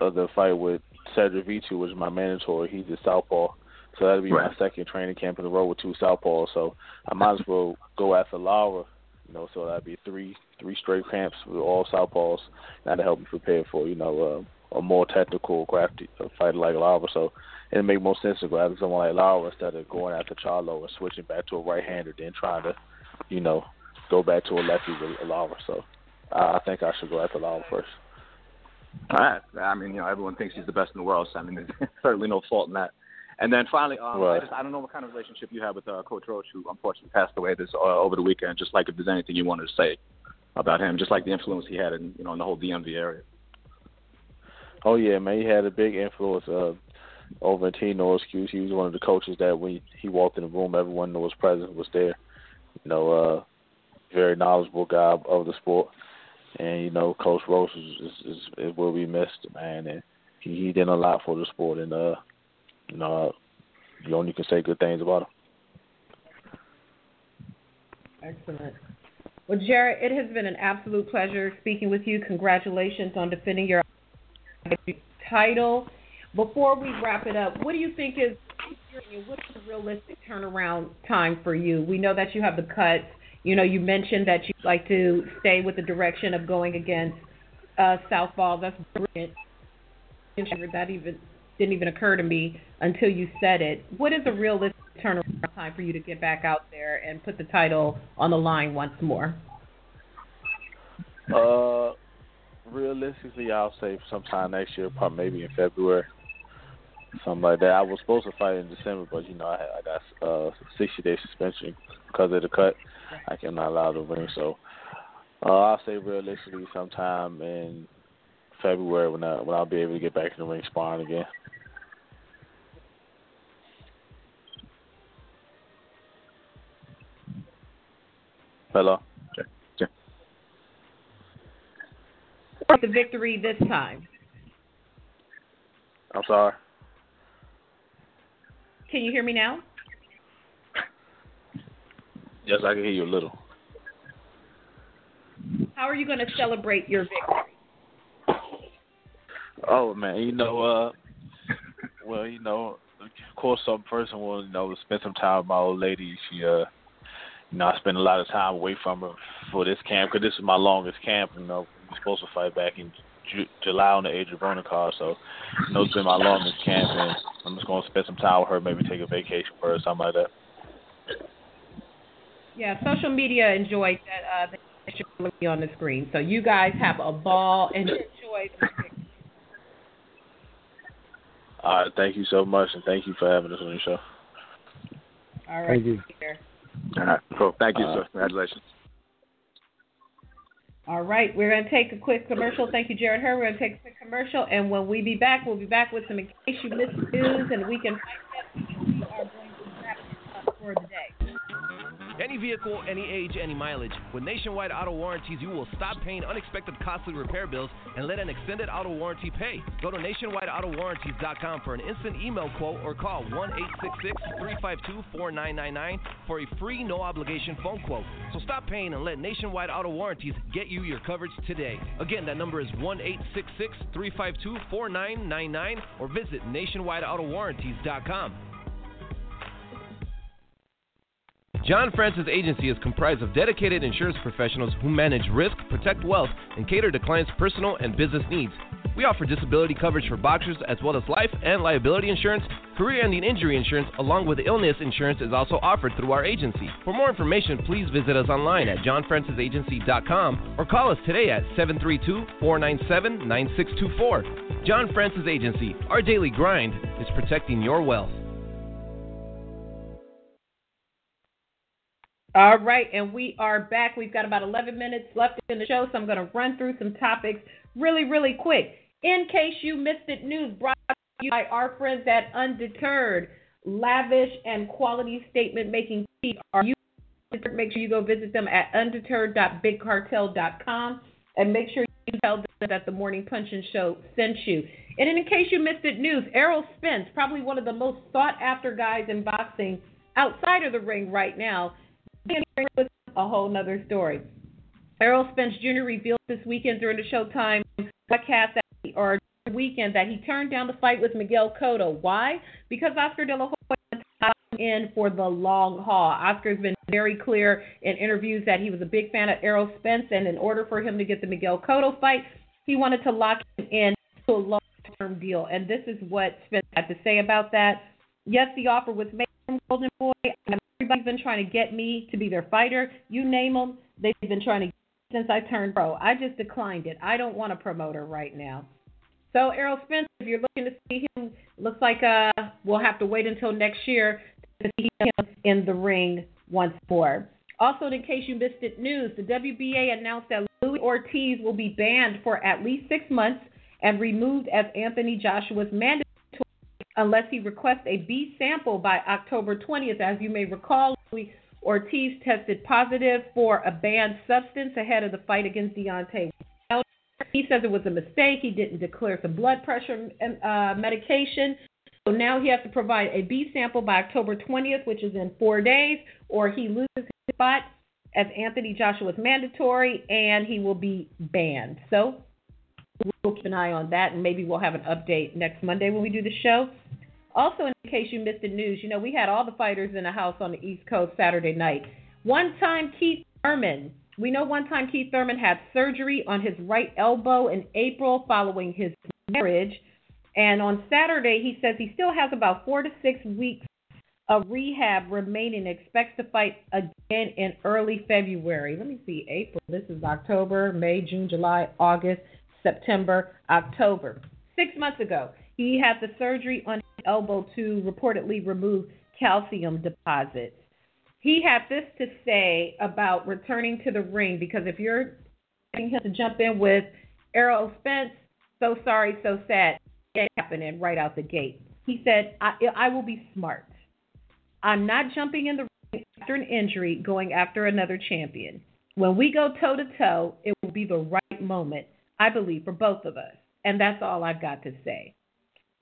uh, the fight with Cedric Vitu, which is my mandatory. He's a southpaw, so that'll be Right. my second training camp in a row with two southpaws. So I might as well go after Lara. You know, so that'd be three three straight camps with all southpaws. That'll help me prepare for you know uh, a more technical, crafty fighter like Lara. So it'd make more sense to go after someone like Lara instead of going after Charlo and switching back to a right-hander, then trying to, you know, go back to a lefty with Lara. So I I think I should go after Lara first. All right. I mean, you know, everyone thinks he's the best in the world, so I mean, there's certainly no fault in that. And then finally, um, I, just, I don't know what kind of relationship you have with uh, Coach Roach, who unfortunately passed away this uh, over the weekend. Just like if there's anything you wanted to say about him, just like the influence he had in you know in the whole DMV area. Oh yeah, man, he had a big influence uh, over in T Norris Hughes. He was one of the coaches that when he walked in the room, everyone knew his presence was there. You know, uh, very knowledgeable guy of the sport, and you know, Coach Roach is, is, is, is will be missed, man. And he, he did a lot for the sport, and uh, you know, you only can say good things about him. Excellent. Well, Jarrett, it has been an absolute pleasure speaking with you. Congratulations on defending your title. Before we wrap it up, what do you think is what's the realistic turnaround time for you? We know that you have the cuts. You know, you mentioned that you like to stay with the direction of going against uh, Southpaw. That's brilliant. That even didn't even occur to me until you said it. What is a realistic turnaround time for you to get back out there and put the title on the line once more? Uh, realistically, I'll say sometime next year, probably maybe in February, something like that. I was supposed to fight in December, but you know, I, I got uh 60 day suspension because of the cut. I cannot allow the ring, so uh, I'll say realistically sometime in February when I when I'll be able to get back in the ring sparring again. Hello. The victory this time. I'm sorry. Can you hear me now? Yes, I can hear you a little. How are you going to celebrate your victory? Oh man, you know, uh, well, you know, of course, some person will, you know, spend some time with my old lady. She, uh, you know, I spend a lot of time away from her for this camp because this is my longest camp. You know, we're supposed to fight back in Ju- July on the Adrian Broner card, so you know, it's been my longest camp, and I'm just going to spend some time with her, maybe take a vacation for her, or something like that. Yeah, social media enjoyed that uh, that you're looking on the screen. So you guys have a ball and enjoy the victory. All right, thank you so much, and thank you for having us on your show. All right. Thank you. Peter. All right. Cool. Thank you, Uh, sir. Congratulations. All right, we're going to take a quick commercial. Thank you, Jarrett Hurd. We're going to take a quick commercial, and when we be back, we'll be back with some in case you missed news, and we can we are going to wrap up for the day. Any vehicle, any age, any mileage. With Nationwide Auto Warranties, you will stop paying unexpected costly repair bills and let an extended auto warranty pay. Go to nationwideautowarranties.com for an instant email quote or call 1 866 352 4999 for a free, no obligation phone quote. So stop paying and let Nationwide Auto Warranties get you your coverage today. Again, that number is 1 866 352 4999 or visit nationwideautowarranties.com. John Francis Agency is comprised of dedicated insurance professionals who manage risk, protect wealth, and cater to clients' personal and business needs. We offer disability coverage for boxers as well as life and liability insurance. Career ending injury insurance along with illness insurance is also offered through our agency. For more information, please visit us online at johnfrancisagency.com or call us today at 732-497-9624. John Francis Agency. Our daily grind is protecting your wealth. All right, and we are back. We've got about 11 minutes left in the show, so I'm going to run through some topics really, really quick. In case you missed it, news brought to you by our friends at Undeterred. Lavish and quality statement making are you make sure you go visit them at undeterred.bigcartel.com and make sure you tell them that the Morning Punch-In Show sent you. And in case you missed it, news Errol Spence, probably one of the most sought after guys in boxing outside of the ring right now a whole nother story. Errol Spence Jr. revealed this weekend during the Showtime broadcast that he, or weekend that he turned down the fight with Miguel Cotto. Why? Because Oscar De La Hoya in for the long haul. Oscar's been very clear in interviews that he was a big fan of Errol Spence, and in order for him to get the Miguel Cotto fight, he wanted to lock him in to a long-term deal. And this is what Spence had to say about that. Yes, the offer was made from Golden Boy. Everybody's been trying to get me to be their fighter. You name them, they've been trying to since I turned pro. I just declined it. I don't want a promoter right now. So Errol Spence, if you're looking to see him, looks like uh, we'll have to wait until next year to see him in the ring once more. Also, in case you missed it, news: the WBA announced that Louis Ortiz will be banned for at least six months and removed as Anthony Joshua's mandatory unless he requests a B sample by October 20th. As you may recall, Ortiz tested positive for a banned substance ahead of the fight against Deontay He says it was a mistake. He didn't declare some blood pressure uh, medication. So now he has to provide a B sample by October 20th, which is in four days, or he loses his spot as Anthony Joshua is mandatory and he will be banned. So we'll keep an eye on that, and maybe we'll have an update next Monday when we do the show. Also, in case you missed the news, you know, we had all the fighters in the house on the East Coast Saturday night. One time, Keith Thurman, we know one time Keith Thurman had surgery on his right elbow in April following his marriage. And on Saturday, he says he still has about four to six weeks of rehab remaining, expects to fight again in early February. Let me see, April. This is October, May, June, July, August, September, October. Six months ago, he had the surgery on his elbow to reportedly remove calcium deposits. He had this to say about returning to the ring because if you're getting him to jump in with Errol Spence, so sorry, so sad, it happening right out the gate. He said, I, I will be smart. I'm not jumping in the ring after an injury, going after another champion. When we go toe to toe, it will be the right moment, I believe, for both of us. And that's all I've got to say.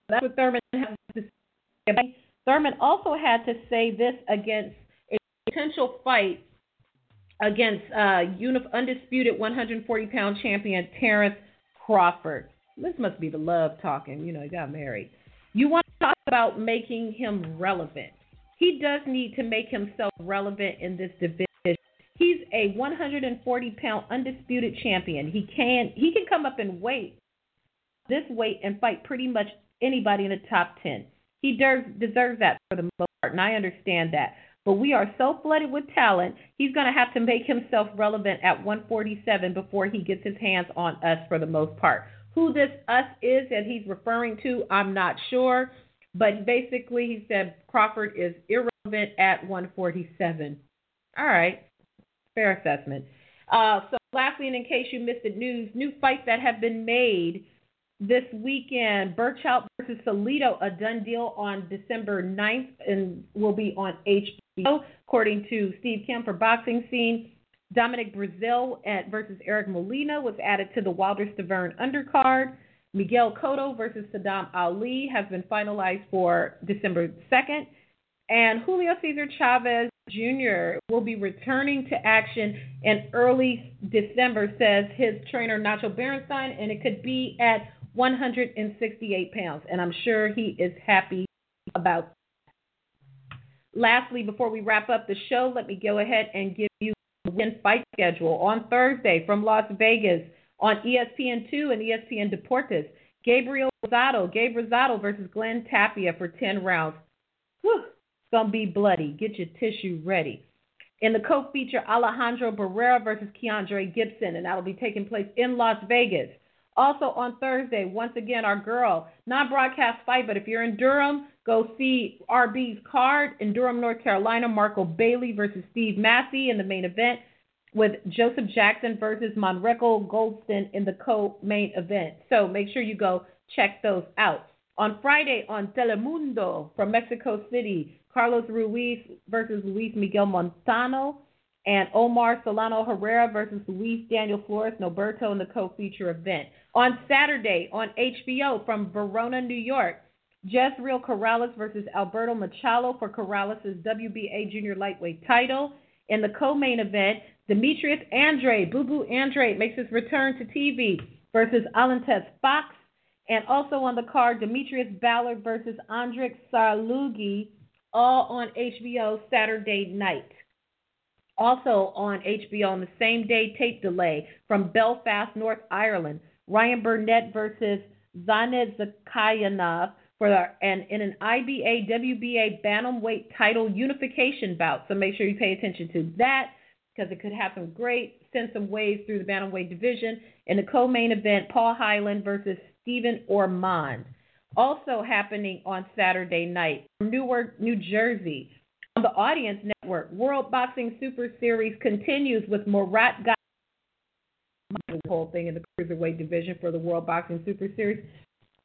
That's what Thurman had to say. Thurman also had to say this against a potential fight against uh, undisputed 140 pound champion Terrence Crawford. This must be the love talking. You know, he got married. You want to talk about making him relevant. He does need to make himself relevant in this division. He's a 140 pound undisputed champion. He can he can come up and weight this weight and fight pretty much anybody in the top 10. He deserves, deserves that for the most part, and I understand that. But we are so flooded with talent, he's going to have to make himself relevant at 147 before he gets his hands on us for the most part. Who this us is that he's referring to, I'm not sure. But basically, he said Crawford is irrelevant at 147. All right, fair assessment. Uh, so lastly, and in case you missed it, news new fights that have been made this weekend. Berchelt versus Salido, a done deal on December 9th and will be on HBO, according to Steve Kim for Boxing Scene. Dominic Breazeale at versus Eric Molina was added to the Wilder Stiverne undercard. Miguel Cotto versus Saddam Ali has been finalized for December 2nd. And Julio Cesar Chavez Jr. will be returning to action in early December, says his trainer Nacho Beristain, and it could be at 168 pounds. And I'm sure he is happy about that. Lastly, before we wrap up the show, let me go ahead and give you the win fight schedule. On Thursday from Las Vegas on ESPN2 and ESPN Deportes, Gabriel Rosado, Gabe Rosado versus Glenn Tapia for 10 rounds. Whew going to be bloody. Get your tissue ready. In the co-feature, Alejandro Barrera versus Keandre Gibson, and that'll be taking place in Las Vegas. Also on Thursday, once again, our girl, non-broadcast fight, but if you're in Durham, go see RB's card in Durham, North Carolina. Marco Bailey versus Steve Massey in the main event, with Joseph Jackson versus Monreco Goldston in the co-main event. So make sure you go check those out. On Friday on Telemundo from Mexico City, Carlos Ruiz versus Luis Miguel Montano, and Omar Solano Herrera versus Luis Daniel Flores Noberto in the co-feature event. On Saturday on HBO from Verona, New York, Jezreel Corrales versus Alberto Machado for Corrales' WBA junior lightweight title. In the co-main event, Demetrius Andrade, Boo Boo Andrade, makes his return to TV versus Alantes Fox. And also on the card, Demetrius Ballard versus Andriy Sarlugi all on HBO Saturday night. Also on HBO on the same day tape delay from Belfast, North Ireland, Ryan Burnett versus Zhanat Zhakiyanov for and in an IBA WBA bantamweight title unification bout. So make sure you pay attention to that because it could have some great send some waves through the bantamweight division. In the co-main event, Paul Hyland versus Stephen Ormond also happening on Saturday night from Newark, New Jersey. On the Audience Network, World Boxing Super Series continues with Murat the whole thing in the cruiserweight division for the World Boxing Super Series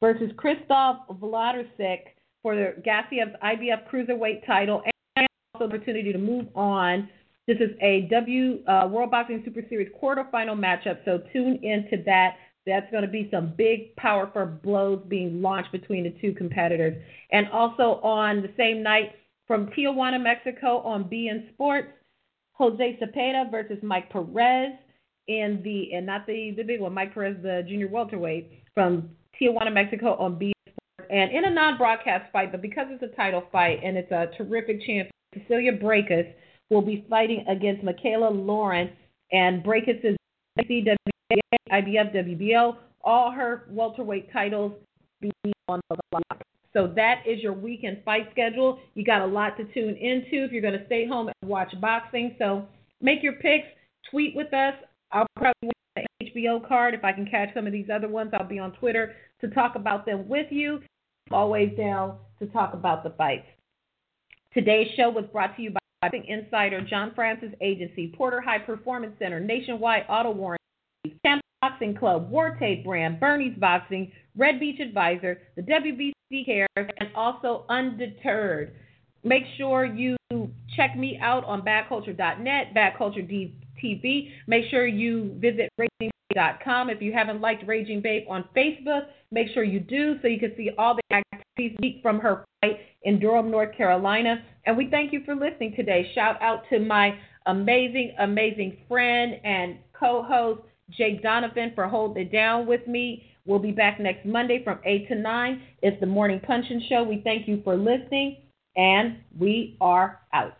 versus Christoph Wlodarczyk for the Gassiev's IBF cruiserweight title and also opportunity to move on. This is a W uh, World Boxing Super Series quarterfinal matchup, so tune into that. That's going to be some big, powerful blows being launched between the two competitors. And also on the same night from Tijuana, Mexico, on beIN Sports, Jose Cepeda versus Mike Perez in the and not the the big one, Mike Perez, the junior welterweight from Tijuana, Mexico, on beIN Sports, and in a non-broadcast fight, but because it's a title fight and it's a terrific chance, Cecilia Braekhus will be fighting against Michaela Lauren, and Braekhus is CW IBF, WBO, all her welterweight titles be on the. So that is your weekend fight schedule. You got a lot to tune into if you're going to stay home and watch boxing. So make your picks, tweet with us. I'll probably win the HBO card if I can catch some of these other ones. I'll be on Twitter to talk about them with you. Always down to talk about the fights. Today's show was brought to you by Boxing Insider, John Francis Agency, Porter High Performance Center, Nationwide Auto Warranty. Boxing Club, War Tape Brand, Bernie's Boxing, Red Beach Advisor, the WBC Cares, and also Undeterred. Make sure you check me out on badculture.net, badculture TV. Make sure you visit ragingbabe.com. If you haven't liked Raging Babe on Facebook, make sure you do so you can see all the activities from her fight in Durham, North Carolina. And we thank you for listening today. Shout out to my amazing, amazing friend and co host. Jake Donovan for holding it down with me. We'll be back next Monday from 8 to 9. It's the Morning Punch-In Show. We thank you for listening, and we are out.